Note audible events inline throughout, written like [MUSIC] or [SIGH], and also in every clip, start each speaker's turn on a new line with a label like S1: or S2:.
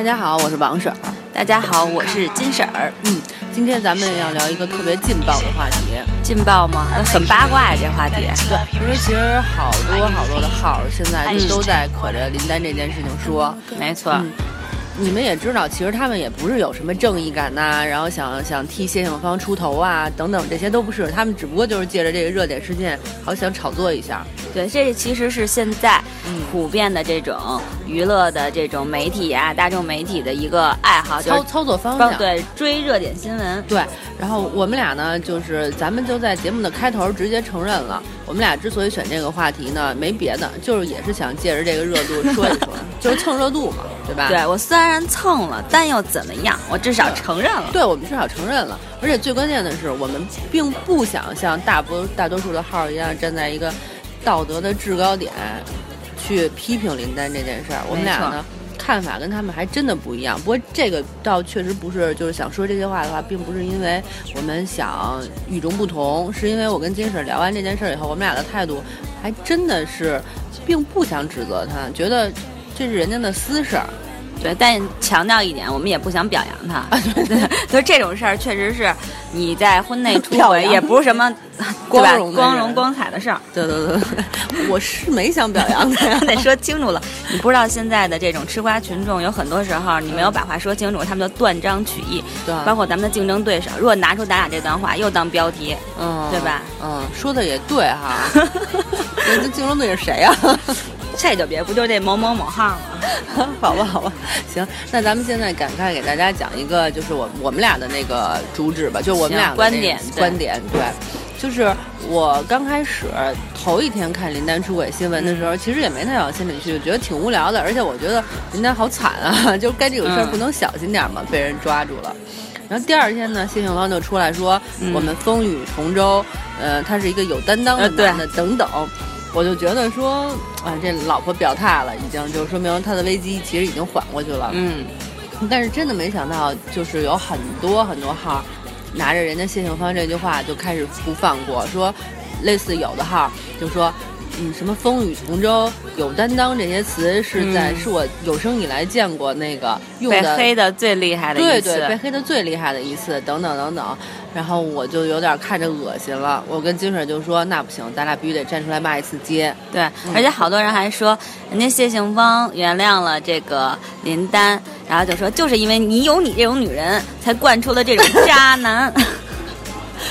S1: 大家好，我是王婶儿。
S2: 大家好，我是金婶儿。
S1: 嗯，今天咱们要聊一个特别劲爆的话题，
S2: 劲爆吗？很八卦呀，这话题。
S1: 对，因为其实好多好多的号现在都在可着林丹这件事情说。
S2: 没错。
S1: 你们也知道，其实他们也不是有什么正义感呐，然后想想替谢杏芳出头啊，等等，这些都不是。他们只不过就是借着这个热点事件，好想炒作一下。
S2: 对，这其实是现在普遍的这种娱乐的这种媒体啊，大众媒体的一个爱好，
S1: 操操作方向。
S2: 对，追热点新闻。
S1: 对，然后我们俩呢，就是咱们就在节目的开头直接承认了，我们俩之所以选这个话题呢，没别的，就是也是想借着这个热度说一说，[LAUGHS] 就是蹭热度嘛，对吧？
S2: 对我虽然蹭了，但又怎么样？我至少承认了。
S1: 对，我们至少承认了。而且最关键的是，我们并不想像大多大多数的号一样站在一个。道德的制高点，去批评林丹这件事儿，我们俩呢看法跟他们还真的不一样。不过这个倒确实不是，就是想说这些话的话，并不是因为我们想与众不同，是因为我跟金婶聊完这件事儿以后，我们俩的态度还真的是，并不想指责他，觉得这是人家的私事儿。
S2: 对，但强调一点，我们也不想表扬他。对对，[LAUGHS] 就这种事儿，确实是你在婚内出轨，也不是什么 [LAUGHS]
S1: 光荣
S2: 光荣光彩的事儿。
S1: 对对对，我是没想表扬他，[LAUGHS]
S2: 得说清楚了。你不知道现在的这种吃瓜群众，有很多时候你没有把话说清楚，他们就断章取义。
S1: 对，
S2: 包括咱们的竞争对手，如果拿出咱俩这段话又当标题，
S1: 嗯，
S2: 对吧？
S1: 嗯，说的也对哈。那竞争对手谁呀？
S2: 这就别不就这某某某号吗？
S1: 好吧，好吧，行，那咱们现在赶快给大家讲一个，就是我我们俩的那个主旨吧，就我们俩的
S2: 观点
S1: 观点，对，就是我刚开始头一天看林丹出轨新闻的时候，其实也没太往心里去，觉得挺无聊的，而且我觉得林丹好惨啊，就该这种事儿不能小心点吗？被人抓住了。然后第二天呢，谢杏芳就出来说我们风雨同舟，呃，他是一个有担当的男的，等等。我就觉得说，啊，这老婆表态了，已经就说明他的危机其实已经缓过去了。
S2: 嗯，
S1: 但是真的没想到，就是有很多很多号拿着人家谢杏芳这句话就开始不放过，说类似有的号就说。嗯，什么风雨同舟、有担当这些词是在是我有生以来见过那个用
S2: 的被黑的最厉害的
S1: 一次，对对，被黑的最厉害的一次，等等等等。然后我就有点看着恶心了，我跟金水就说那不行，咱俩必须得站出来骂一次街。
S2: 对，而且好多人还说，人家谢杏芳原谅了这个林丹，然后就说就是因为你有你这种女人，才惯出了这种渣男。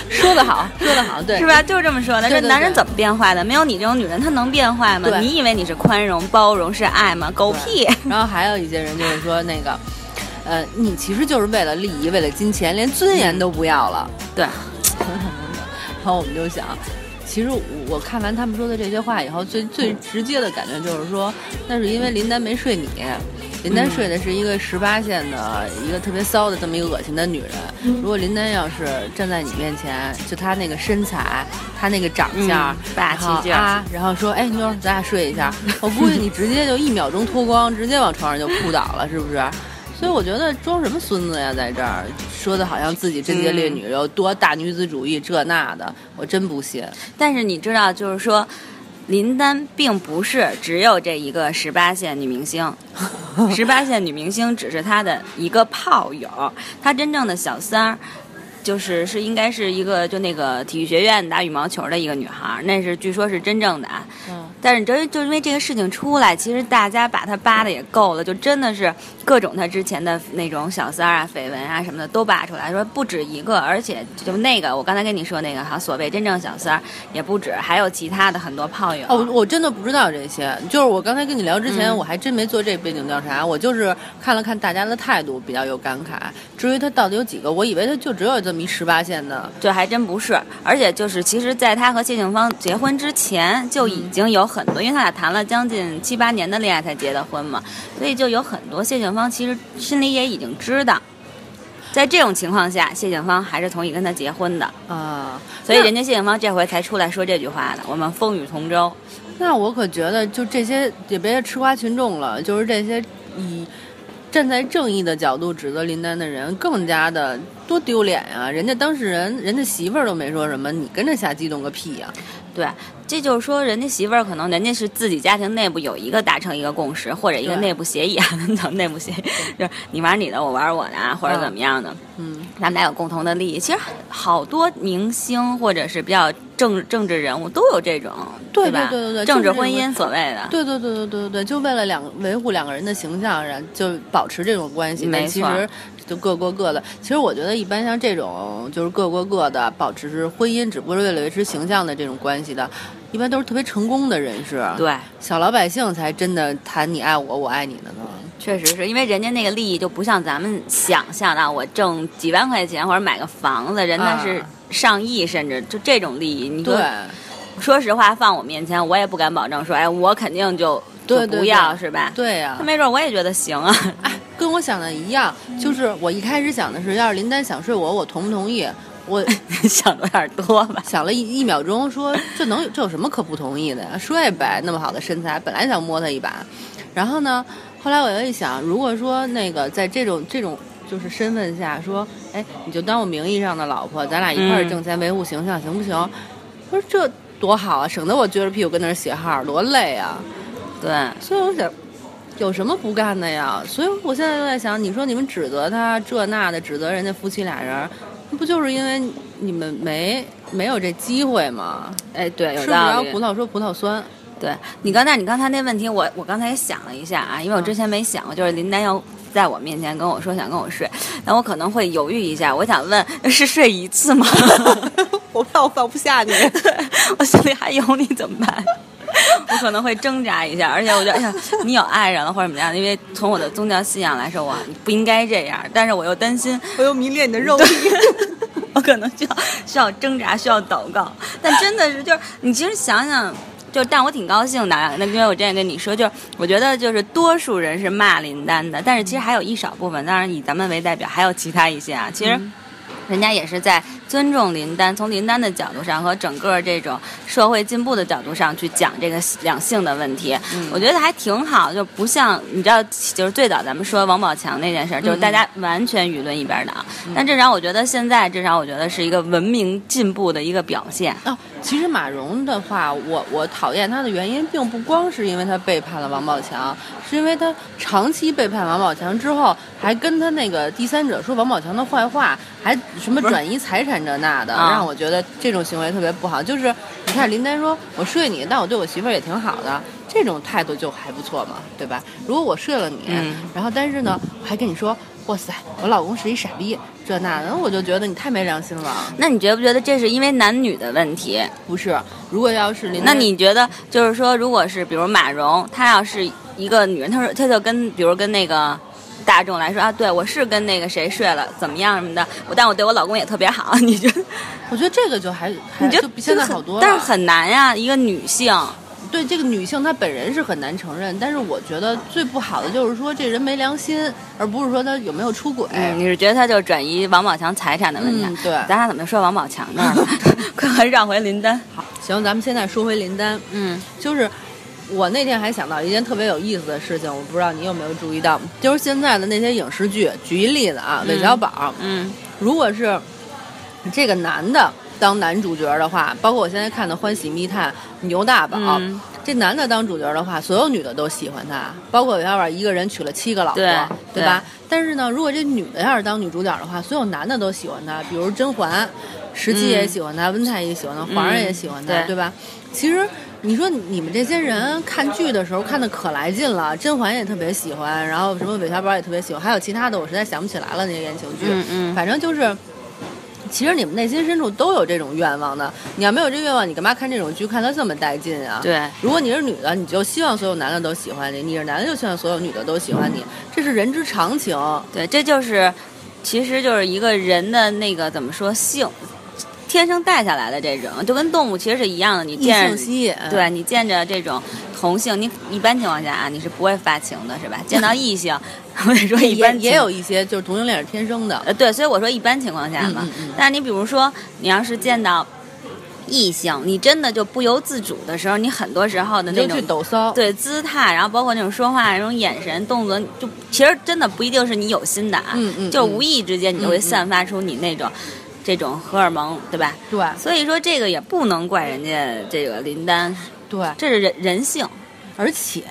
S1: 说得好，[LAUGHS] 说得好，对，
S2: 是吧？就是这么说的。这男人怎么变坏的？没有你这种女人，他能变坏吗？你以为你是宽容、包容是爱吗？狗屁！[LAUGHS]
S1: 然后还有一些人就是说，那个，呃，你其实就是为了利益，为了金钱，连尊严都不要了。
S2: 对。[LAUGHS]
S1: 然后我们就想，其实我看完他们说的这些话以后，最最直接的感觉就是说，那是因为林丹没睡你。林丹睡的是一个十八线的一个特别骚的这么一个恶心的女人。如果林丹要是站在你面前，就她那个身材，她那个长相，
S2: 霸气劲
S1: 啊，然后说：“哎，妞，咱俩睡一下。[LAUGHS] ”我估计你直接就一秒钟脱光，直接往床上就扑倒了，是不是？所以我觉得装什么孙子呀，在这儿说的好像自己贞洁烈女，有多大女子主义这那的，我真不信。
S2: 但是你知道，就是说。林丹并不是只有这一个十八线女明星，[LAUGHS] 十八线女明星只是她的一个炮友，她真正的小三儿，就是是应该是一个就那个体育学院打羽毛球的一个女孩，那是据说是真正的啊。但是，就就因为这个事情出来，其实大家把他扒的也够了，就真的是各种他之前的那种小三儿啊、绯闻啊什么的都扒出来，说不止一个，而且就那个我刚才跟你说那个哈，所谓真正小三儿也不止，还有其他的很多炮友。
S1: 哦，我真的不知道这些，就是我刚才跟你聊之前，我还真没做这背景调查，我就是看了看大家的态度，比较有感慨。至于他到底有几个，我以为他就只有这么一十八线的，
S2: 这还真不是。而且就是其实，在他和谢杏芳结婚之前就已经有。很多，因为他俩谈了将近七八年的恋爱才结的婚嘛，所以就有很多谢杏芳其实心里也已经知道，在这种情况下，谢杏芳还是同意跟他结婚的
S1: 啊，
S2: 所以人家谢杏芳这回才出来说这句话的，我们风雨同舟。
S1: 那我可觉得，就这些也别吃瓜群众了，就是这些以站在正义的角度指责林丹的人，更加的多丢脸呀！人家当事人，人家媳妇儿都没说什么，你跟着瞎激动个屁呀！
S2: 对。这就是说，人家媳妇儿可能人家是自己家庭内部有一个达成一个共识，或者一个内部协议啊，[LAUGHS] 叫内部协议，就是你玩你的，我玩我的啊，或者怎么样的，
S1: 嗯，
S2: 咱们俩有共同的利益。其实好多明星或者是比较政政治人物都有这种，
S1: 对
S2: 吧？
S1: 对对对对
S2: 政治婚姻所谓的，
S1: 对对对对对对对，就为了两维护两个人的形象，然就保持这种关系。
S2: 没错
S1: 但其实就各过各的。其实我觉得一般像这种就是各过各的，保持婚姻只不过是为了维持形象的这种关系的，一般都是特别成功的人士。
S2: 对，
S1: 小老百姓才真的谈你爱我，我爱你的呢。
S2: 确实是因为人家那个利益就不像咱们想象的，啊我挣几万块钱或者买个房子，人家是
S1: 啊
S2: 上亿，甚至就这种利益。你说
S1: 对，
S2: 说实话，放我面前，我也不敢保证说，哎，我肯定就就不要，
S1: 对
S2: 是吧？
S1: 对呀、
S2: 他没准我也觉得行啊。
S1: 哎，跟我想的一样，就是我一开始想的是，要是林丹想睡我，我同不同意？我 [LAUGHS]
S2: 想的有点多吧？[LAUGHS]
S1: 想了一一秒钟，说这能有这有什么可不同意的呀？睡呗，那么好的身材，本来想摸他一把，然后呢，后来我又一想，如果说那个在这种这种就是身份下说，哎，你就当我名义上的老婆，咱俩一块儿
S2: 嗯
S1: 挣钱维护形象，行不行？我说这多好啊，省得我撅着屁股跟那儿写号，多累啊！
S2: 对，
S1: 所以我想。有什么不干的呀？所以我现在就在想，你说你们指责他这那的，指责人家夫妻俩人，不就是因为你们没没有这机会吗？
S2: 哎，对，有
S1: 吃不着。葡萄说葡萄酸。
S2: 对你刚才你刚才那问题，我我刚才也想了一下啊，因为我之前没想过，就是林丹要在我面前跟我说想跟我睡，那我可能会犹豫一下，我想问是睡一次吗？[LAUGHS]
S1: 我怕我放不下你。[LAUGHS]
S2: 我心里还有你怎么办？[LAUGHS] 我可能会挣扎一下，而且我觉得，哎呀，你有爱人了或者怎么样？因为从我的宗教信仰来说，我不应该这样，但是我又担心，
S1: 我又迷恋你的肉体。
S2: 我可能需要需要挣扎，需要祷告。但真的是，就是你其实想想，就但我挺高兴的啊。那因为我之前跟你说，就是我觉得就是多数人是骂林丹的，但是其实还有一少部分，当然以咱们为代表，还有其他一些啊。其实人家也是在尊重林丹，从林丹的角度上和整个这种社会进步的角度上去讲这个两性的问题，我觉得还挺好，就不像你知道，就是最早咱们说王宝强那件事儿，就是大家完全舆论一边倒，但至少我觉得现在至少我觉得是一个文明进步的一个表现。
S1: 哦，其实马蓉的话，我我讨厌她的原因，并不光是因为她背叛了王宝强，是因为她长期背叛王宝强之后，还跟她那个第三者说王宝强的坏话，还什么转移财产这那的，
S2: 啊
S1: 让我觉得这种行为特别不好。就是你看林丹说我睡你，但我对我媳妇儿也挺好的，这种态度就还不错嘛，对吧？如果我睡了你，
S2: 嗯
S1: 然后但是呢，我还跟你说，哇塞，我老公是一傻逼，这那的，我就觉得你太没良心了。
S2: 那你觉不觉得这是因为男女的问题？
S1: 不是，如果要是林
S2: 那，你觉得就是说，如果是比如马蓉，她要是一个女人，她说她就跟比如跟那个大众来说啊，对我是跟那个谁睡了，怎么样什么的，我但我对我老公也特别好，[LAUGHS] 你觉得？
S1: 我觉得这个就还还
S2: 你觉得
S1: 就比现在好多了。
S2: 但是很难呀，一个女性，
S1: 对这个女性她本人是很难承认，但是我觉得最不好的就是说这人没良心，而不是说他有没有出轨。
S2: 嗯，你是觉得他就是转移王宝强财产的问题？
S1: 嗯对
S2: 咱俩怎么说王宝强那儿了？[LAUGHS] 快快绕回林丹。
S1: 好行，咱们现在说回林丹，
S2: 嗯
S1: 就是我那天还想到一件特别有意思的事情，我不知道你有没有注意到，就是现在的那些影视剧，举一例子啊，韦小宝，
S2: 嗯。
S1: 如果是这个男的当男主角的话，包括我现在看的《欢喜密探》牛大宝。
S2: 嗯。
S1: 这男的当主角的话，所有女的都喜欢他，包括韦小宝一个人娶了七个老婆，
S2: 对
S1: 吧？但是呢，如果这女的要是当女主角的话，所有男的都喜欢她，比如甄嬛，十七也喜欢她，温太医喜欢她，皇上也喜欢她，
S2: 对。
S1: 对吧？其实你说你们这些人看剧的时候看的可来劲了，甄嬛也特别喜欢，然后什么韦小宝也特别喜欢，还有其他的我实在想不起来了那些言情剧，
S2: 嗯嗯
S1: 反正就是。其实你们内心深处都有这种愿望的，你要没有这愿望，你干嘛看这种剧看得这么带劲啊？
S2: 对，
S1: 如果你是女的，你就希望所有男的都喜欢你；你是男的，就希望所有女的都喜欢你，这是人之常情。
S2: 对，这就是，其实就是一个人的那个怎么说性，天生带下来的这种，就跟动物其实是一样的。你见对你见着这种同性，你一般情况下啊，你是不会发情的，是吧？[LAUGHS] 见到异性，[LAUGHS] 我得说一般
S1: 也也有一些就是同性恋是天生的。
S2: 呃，对，所以我说一般情况下嘛。
S1: 嗯嗯嗯
S2: 但是你比如说，你要是见到异性，你真的就不由自主的时候，你很多时候的那种
S1: 抖骚，
S2: 对姿态，然后包括那种说话、那种眼神、动作，就其实真的不一定是你有心的啊，
S1: 嗯嗯嗯
S2: 就无意之间你就会散发出你那种。这种荷尔蒙，对吧？
S1: 对
S2: 所以说这个也不能怪人家这个林丹，
S1: 对，
S2: 这是人人性。
S1: 而且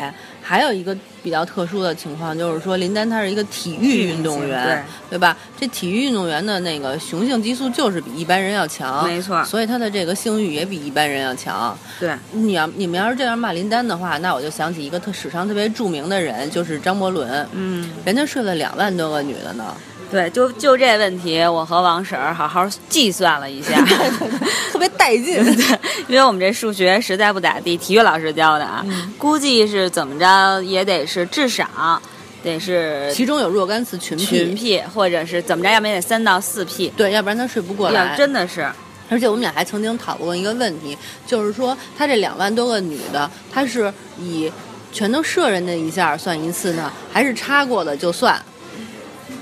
S1: 还有一个比较特殊的情况，就是说林丹他是一个体育运动员，对吧？这体育运动员的那个雄性激素就是比一般人要强，
S2: 没错。
S1: 所以他的这个性欲也比一般人要强。
S2: 对，
S1: 你要你们要是这样骂林丹的话，那我就想起一个特史上特别著名的人，就是张伯伦。
S2: 嗯，
S1: 人家睡了两万多个女的呢。
S2: 对，就就这问题，我和王婶儿好好计算了一下，[LAUGHS]
S1: 特别带劲。[LAUGHS]
S2: 对，因为我们这数学实在不咋地，体育老师教的啊，估计是怎么着也得是至少得是
S1: 其中有若干次群
S2: 群 P，或者是怎么着，要不然得三到四 P。
S1: 对，要不然他睡不过来。
S2: 真的是。
S1: 而且我们俩还曾经讨论过一个问题，就是说他这两万多个女的，他是以全都射人家一下算一次呢，还是插过的就算？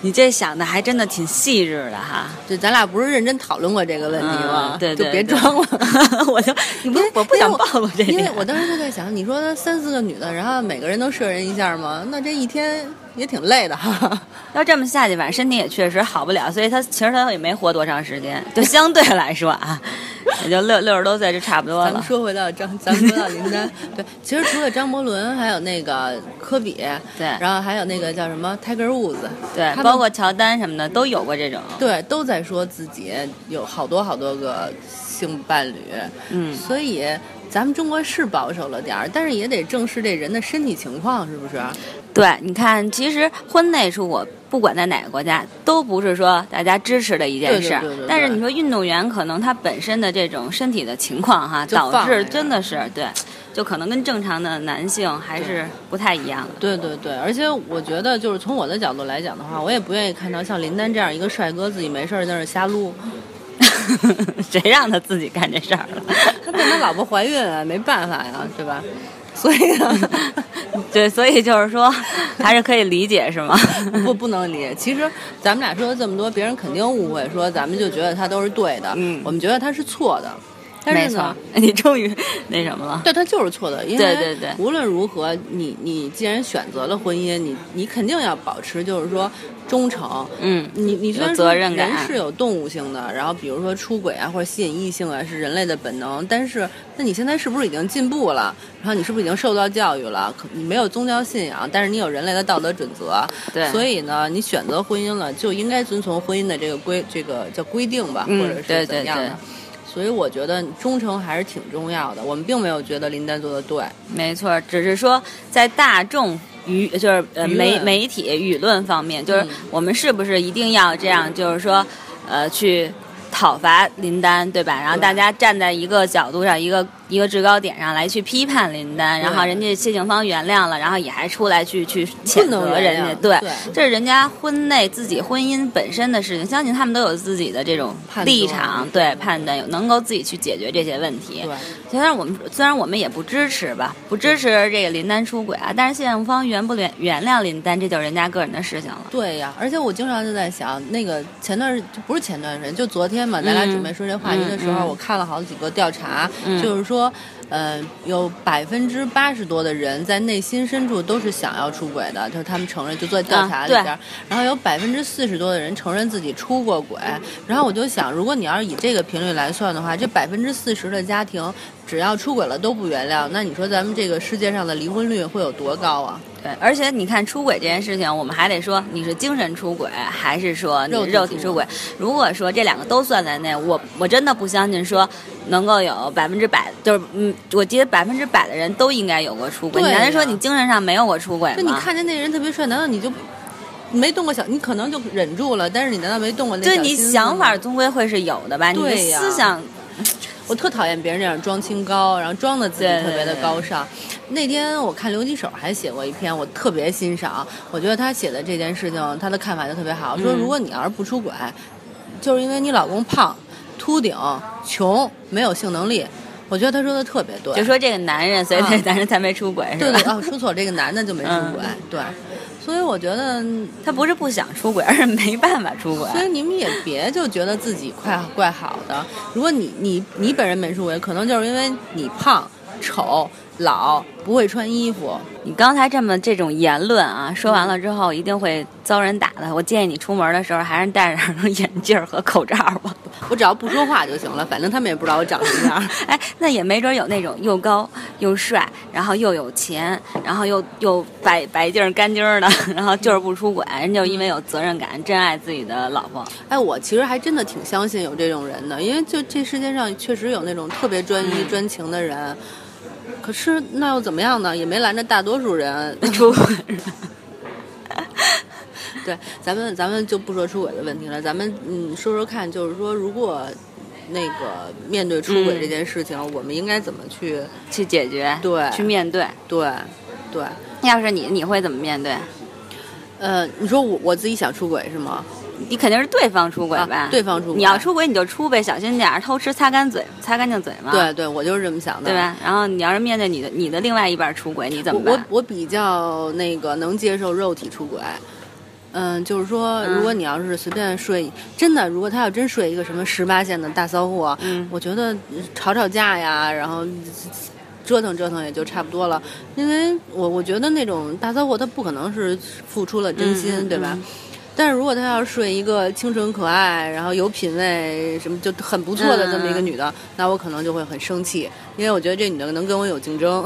S2: 你这想的还真的挺细致的哈，
S1: 就咱俩不是认真讨论过这个问题吗？
S2: 对，
S1: 就别装了，[LAUGHS]
S2: 我就你不，我不想暴露这个，
S1: 因为我当时就在想，你说三四个女的，然后每个人都射人一下吗？那这一天也挺累的哈。[LAUGHS]
S2: 要这么下去，反正身体也确实好不了，所以他其实他也没活多长时间，就相对来说啊。[LAUGHS] 也就六六十多岁就差不多了。
S1: 咱们说回到张，咱们说到林丹，对，其实除了张伯伦，还有那个科比，
S2: 对，
S1: 然后还有那个叫什么 Tiger Woods，
S2: 对，包括乔丹什么的都有过这种，
S1: 对，都在说自己有好多好多个性伴侣，
S2: 嗯，
S1: 所以咱们中国是保守了点儿，但是也得正视这人的身体情况，是不是？
S2: 对，你看，其实婚内出轨，不管在哪个国家，都不是说大家支持的一件事。但是你说运动员可能他本身的这种身体的情况哈，导致真的是对，就可能跟正常的男性还是不太一样的。
S1: 对对对，而且我觉得就是从我的角度来讲的话，我也不愿意看到像林丹这样一个帅哥自己没事儿在那瞎撸。[LAUGHS]
S2: 谁让他自己干这事儿了？[LAUGHS]
S1: 他跟他老婆怀孕啊，没办法呀，对吧？所以呢，[LAUGHS]
S2: 对，所以就是说，还是可以理解，是吗？
S1: 不，不能理解。其实咱们俩说了这么多，别人肯定误会，说咱们就觉得他都是对的，
S2: 嗯，
S1: 我们觉得他是错的。
S2: 没错，[LAUGHS] 你终于那什么了？
S1: 对他就是错的，因
S2: 为对对对，
S1: 无论如何，你你既然选择了婚姻，你你肯定要保持，就是说忠诚。
S2: 嗯，
S1: 你你虽然
S2: 责任感，
S1: 人是有动物性的，然后比如说出轨啊或者吸引异性啊是人类的本能，但是那你现在是不是已经进步了？然后你是不是已经受到教育了？可你没有宗教信仰，但是你有人类的道德准则。
S2: 对，
S1: 所以呢，你选择婚姻了，就应该遵从婚姻的这个规这个叫规定吧，或者是怎样的。所以我觉得忠诚还是挺重要的。我们并没有觉得林丹做的对，
S2: 没错，只是说在大众舆就是呃媒媒体舆论方面，就是我们是不是一定要这样？就是说，呃，去。讨伐林丹，对吧？然后大家站在一个角度上，一个一个制高点上来去批判林丹，然后人家谢杏芳原谅了，然后也还出来去去谴责人家，对，这是人家婚内自己婚姻本身的事情，相信他们都有自己的这种立场，对判断，有能够自己去解决这些问题。
S1: 对，
S2: 虽然我们虽然我们也不支持吧，不支持这个林丹出轨啊，但是谢杏芳原不原原谅林丹，这就是人家个人的事情了。
S1: 对呀，而且我经常就在想，那个前段就不是前段时间，就昨天。嘛，咱俩准备说这话题的时候，我看了好几个调查，就是说，呃，有百分之八十多的人在内心深处都是想要出轨的，就是他们承认，就做调查里边，然后有百分之四十多的人承认自己出过轨，然后我就想，如果你要是以这个频率来算的话，这百分之四十的家庭只要出轨了都不原谅，那你说咱们这个世界上的离婚率会有多高啊？
S2: 对，而且你看出轨这件事情，我们还得说你是精神出轨还是说你肉体出轨。如果说这两个都算在内，我我真的不相信说能够有百分之百，就是嗯，我觉得百分之百的人都应该有过出轨。你难道说你精神上没有过出轨吗？
S1: 就你看见那人特别帅，难道你就没动过小？你可能就忍住了，但是你难道没动过那？
S2: 对你想法终归会是有的吧？你的思想。
S1: 我特讨厌别人这样装清高，然后装的自己特别的高尚。那天我看刘吉手还写过一篇，我特别欣赏。我觉得他写的这件事情，他的看法就特别好。说如果你要是不出轨，就是因为你老公胖、秃顶、穷、没有性能力。我觉得他说的特别对。
S2: 就说这个男人，所以这男人才没出轨，是吧？
S1: 对对哦，说错，这个男的就没出轨。对。所以我觉得 [LAUGHS]
S2: 他不是不想出轨，而是没办法出轨。
S1: 所以你们也别就觉得自己快怪好的。如果你你你本人没出轨，可能就是因为你胖、丑、老、不会穿衣服。
S2: 你刚才这么这种言论啊，说完了之后一定会遭人打的。我建议你出门的时候还是戴上 [LAUGHS] 眼镜和口罩吧。
S1: 我只要不说话就行了，反正他们也不知道我长什么样。[LAUGHS]
S2: 哎，那也没准有那种又高又帅，然后又有钱，然后又又白白净干净的，[LAUGHS] 然后就是不出轨，人就因为有责任感，真爱自己的老婆。
S1: 哎，我其实还真的挺相信有这种人的，因为就这世界上确实有那种特别专一、专情的人。可是那又怎么样呢？也没拦着大多数人 [LAUGHS]
S2: 出轨。
S1: 对，咱们咱们就不说出轨的问题了，咱们嗯说说看，就是说如果那个面对出轨这件事情，我们应该怎么去
S2: 去解决？
S1: 对，
S2: 去面对。
S1: 对，对。
S2: 要是你，你会怎么面对？
S1: 呃，你说我我自己想出轨是吗？
S2: 你肯定是对方出轨吧？
S1: 对方出轨。
S2: 你要出轨你就出呗，小心点儿，偷吃擦干嘴，擦干净嘴嘛。
S1: 对对，我就是这么想的，
S2: 对吧？然后你要是面对你的你的另外一半出轨，你怎么
S1: 办？我我比较那个能接受肉体出轨。嗯，就是说，如果你要是随便睡，真的，如果他要真睡一个什么十八线的大骚货，
S2: 嗯，
S1: 我觉得吵吵架呀，然后折腾折腾也就差不多了。因为我我觉得那种大骚货他不可能是付出了真心，对吧？但是如果他要睡一个清纯可爱，然后有品位，什么就很不错的这么一个女的，那我可能就会很生气，因为我觉得这女的能跟我有竞争。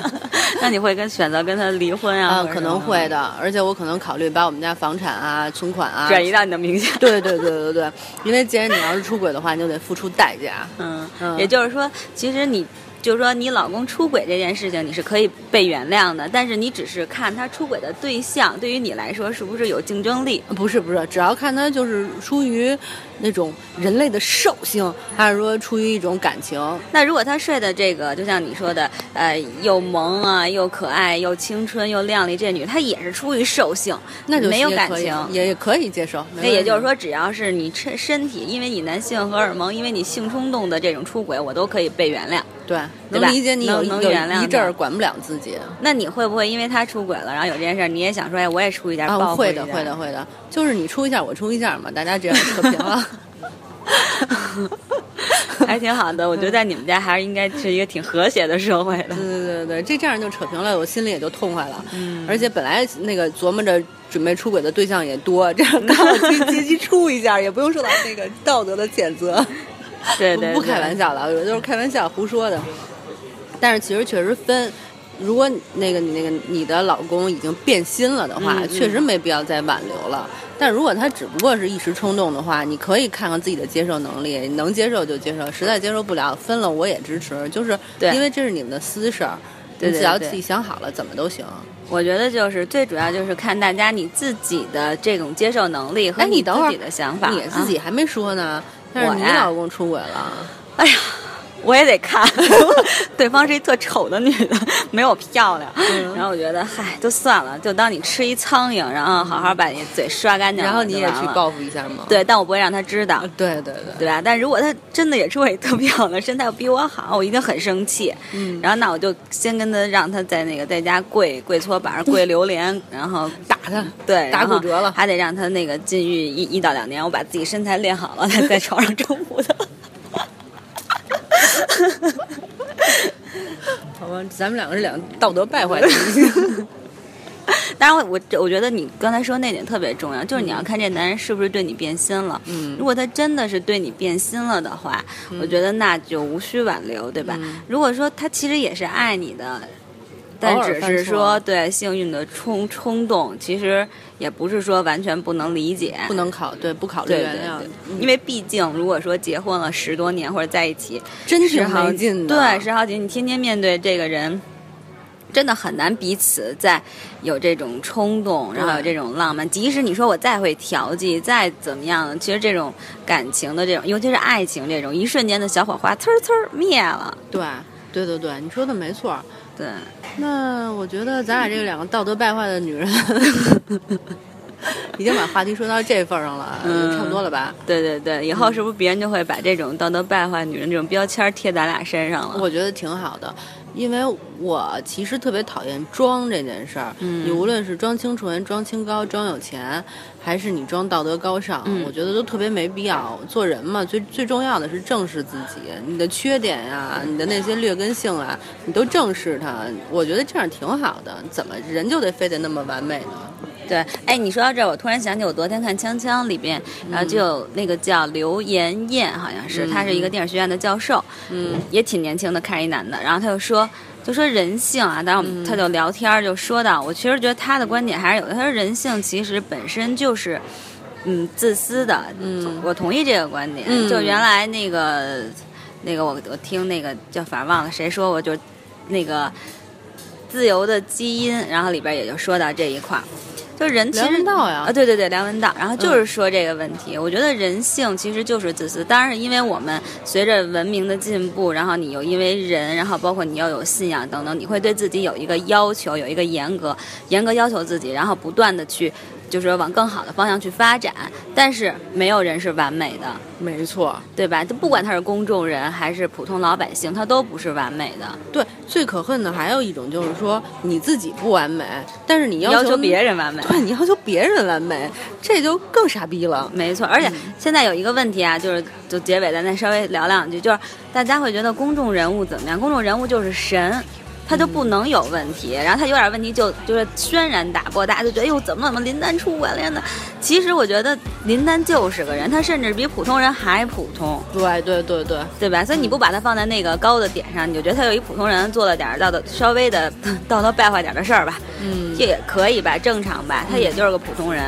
S1: [LAUGHS]
S2: 那你会跟选择跟他离婚
S1: 啊？可能会的，而且我可能考虑把我们家房产啊、存款啊
S2: 转移到你的名下。
S1: 对对对对对，因为既然你要是出轨的话，你就得付出代价。
S2: 嗯嗯，也就是说，其实你。就是说，你老公出轨这件事情，你是可以被原谅的，但是你只是看他出轨的对象，对于你来说是不是有竞争力？
S1: 不是不是，只要看他就是出于那种人类的兽性，还是说出于一种感情。
S2: 那如果他睡的这个，就像你说的，呃，又萌啊，又可爱，又青春，又靓丽，这女她也是出于兽性，
S1: 那就
S2: 没有感情，
S1: 也也可以接受。
S2: 那也就是说，只要是你身身体，因为你男性荷尔蒙，因为你性冲动的这种出轨，我都可以被原谅。
S1: 对，
S2: 能
S1: 理解你有
S2: 能原谅
S1: 一阵儿管不了自己。
S2: 那你会不会因为他出轨了，然后有这件事儿，你也想说，哎，我也出一下，报
S1: 复？会的，会的，会的。就是你出一下，我出一下嘛，大家这样扯平了，[LAUGHS]
S2: 还挺好的。我觉得在你们家还是应该是一个挺和谐的社会的。[LAUGHS]
S1: 对对对对，这这样就扯平了，我心里也就痛快了。
S2: 嗯。
S1: 而且本来那个琢磨着准备出轨的对象也多，这样刚好接接机出一下，也不用受到那个道德的谴责。
S2: 对对，
S1: 不开玩笑了，有的都是开玩笑胡说的。但是其实确实分，如果那个你那个你的老公已经变心了的话，确实没必要再挽留了。但如果他只不过是一时冲动的话，你可以看看自己的接受能力，能接受就接受，实在接受不了分了我也支持。就是因为这是你们的私事儿，
S2: 你
S1: 只要自己想好了，怎么都行。
S2: 我觉得就是最主要就是看大家你自己的这种接受能力和
S1: 你
S2: 自己的想法。
S1: 你自己还没说呢。但是你老公出轨了，
S2: 哎呀，我也得看，[LAUGHS] 对方是一特丑的女的，没我漂亮。然后我觉得，嗨，就算了，就当你吃一苍蝇，然后好好把你嘴刷干净。
S1: 然后你也去报复一下吗？
S2: 对，但我不会让他知道。
S1: 对对对，
S2: 对吧？但如果他真的也出轨特漂亮，身材又比我好，我一定很生气。
S1: 嗯。
S2: 然后那我就先跟他让他在那个在家跪跪搓板、[LAUGHS] 跪榴莲，然后
S1: 打他，
S2: 对，
S1: 打骨折了，
S2: 还得让他那个禁欲一一到两年，我把自己身材练好了，再在床上 [LAUGHS] 征服他。
S1: 吧，咱们两个是两个道德败坏的。[LAUGHS]
S2: 当然，我我觉得你刚才说那点特别重要，就是你要看这男人是不是对你变心了。
S1: 嗯，
S2: 如果他真的是对你变心了的话，我觉得那就无需挽留，对吧？如果说他其实也是爱你的。但只是说，对幸运的冲冲动，其实也不是说完全不能理解，
S1: 不能考对不考虑原谅，
S2: 因为毕竟如果说结婚了十多年或者在一起，
S1: 真挺没劲
S2: 的，对，十好几，你天天面对这个人，真的很难彼此再有这种冲动，然后有这种浪漫。即使你说我再会调剂，再怎么样，其实这种感情的这种，尤其是爱情这种，一瞬间的小火花，呲儿呲儿灭了。
S1: 对，对对对，你说的没错。
S2: 对，
S1: 那我觉得咱俩这两个道德败坏的女人，[LAUGHS] [LAUGHS] 已经把话题说到这份上了，嗯差不多了吧？
S2: 对对对，以后是不是别人就会把这种道德败坏女人这种标签贴咱俩身上了？
S1: 我觉得挺好的。因为我其实特别讨厌装这件事儿，你无论是装清纯、装清高、装有钱，还是你装道德高尚，我觉得都特别没必要。做人嘛，最最重要的是正视自己，你的缺点呀，你的那些劣根性啊，你都正视它。我觉得这样挺好的。怎么人就得非得那么完美呢？
S2: 对，哎，你说到这儿，我突然想起我昨天看《锵锵》里边，然后就有那个叫刘延燕，好像是，他是一个电影学院的教授，
S1: 嗯，
S2: 也挺年轻的，看着一男的，然后他就说，就说人性啊，当然我们他就聊天就说到，我其实觉得他的观点还是有的，他说人性其实本身就是，嗯，自私的，
S1: 嗯。
S2: 我同意这个观点，
S1: 嗯。
S2: 就原来那个那个我我听那个叫反正忘了谁说过，就那个自由的基因，然后里边也就说到这一块儿。就人其
S1: 梁
S2: 实
S1: 文道呀。
S2: 啊，对对对，梁文道，然后就是说这个问题。我觉得人性其实就是自私，当然是因为我们随着文明的进步，然后你又因为人，然后包括你要有信仰等等，你会对自己有一个要求，有一个严格严格要求自己，然后不断的去就是往更好的方向去发展。但是没有人是完美的，
S1: 没错，
S2: 对吧？就不管他是公众人还是普通老百姓，他都不是完美的。
S1: 对，最可恨的还有一种就是说你自己不完美，但是你
S2: 要
S1: 求
S2: 别人完美，[LAUGHS]
S1: 对你要求别人完美，这就更傻逼了。
S2: 没错，而且现在有一个问题啊，就是就结尾咱再稍微聊两句，就是大家会觉得公众人物怎么样？公众人物就是神。他就不能有问题，然后他有点问题就就是轩然大波，大家就觉得哎呦怎么怎么林丹出轨了呢？其实我觉得林丹就是个人，他甚至比普通人还普通，
S1: 对对对对，
S2: 对吧？所以你不把他放在那个高的点上，你就觉得他有一普通人做了点儿道德稍微的 [LAUGHS] 道德败坏点的事儿吧，
S1: 嗯，
S2: 这也可以吧，正常吧，他也就是个普通人。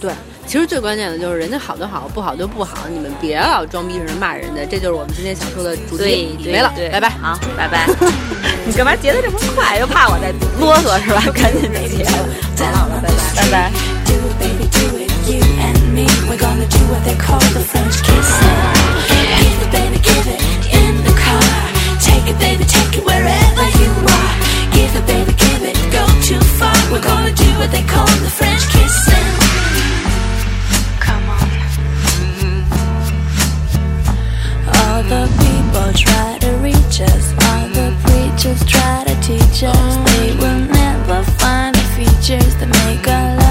S1: 对，其实最关键的就是人家好就好，不好就不好，你们别老装逼似的骂人家，这就是我们今天想说的主题。
S2: 对
S1: 没了，拜拜。
S2: 好，拜拜。你干嘛结的这么快？又怕我再啰嗦是吧？赶紧的结。好了，拜拜，拜拜。
S3: Do it, baby, do it, you and me. We're gonna do what they call the French kissing. Give it, baby, give it in the car. Take it, baby, take it wherever you are. Give it, baby, give it, go too far. We're gonna do what they call the French kissing. The people try to reach us. All the preachers try to teach us. They will never find the features that make love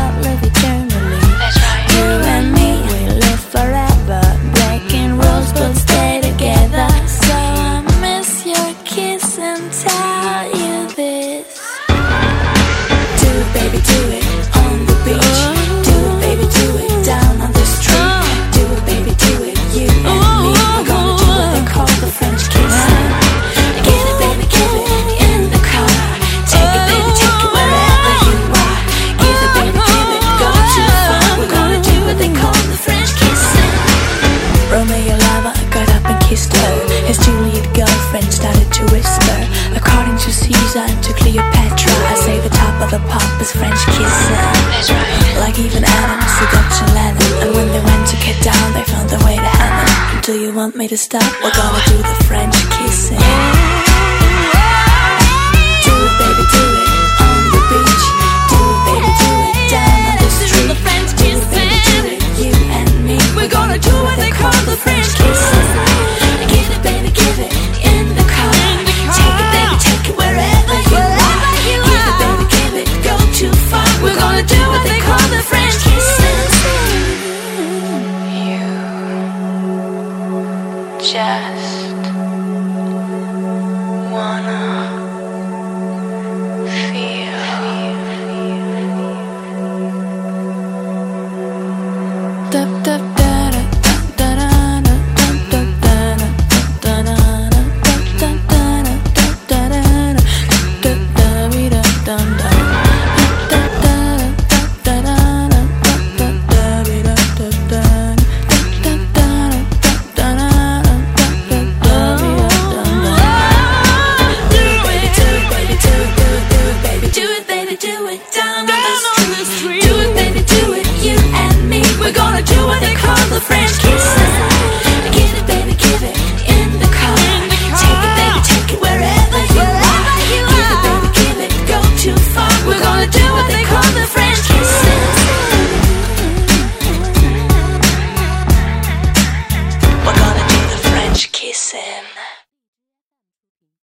S3: to stop?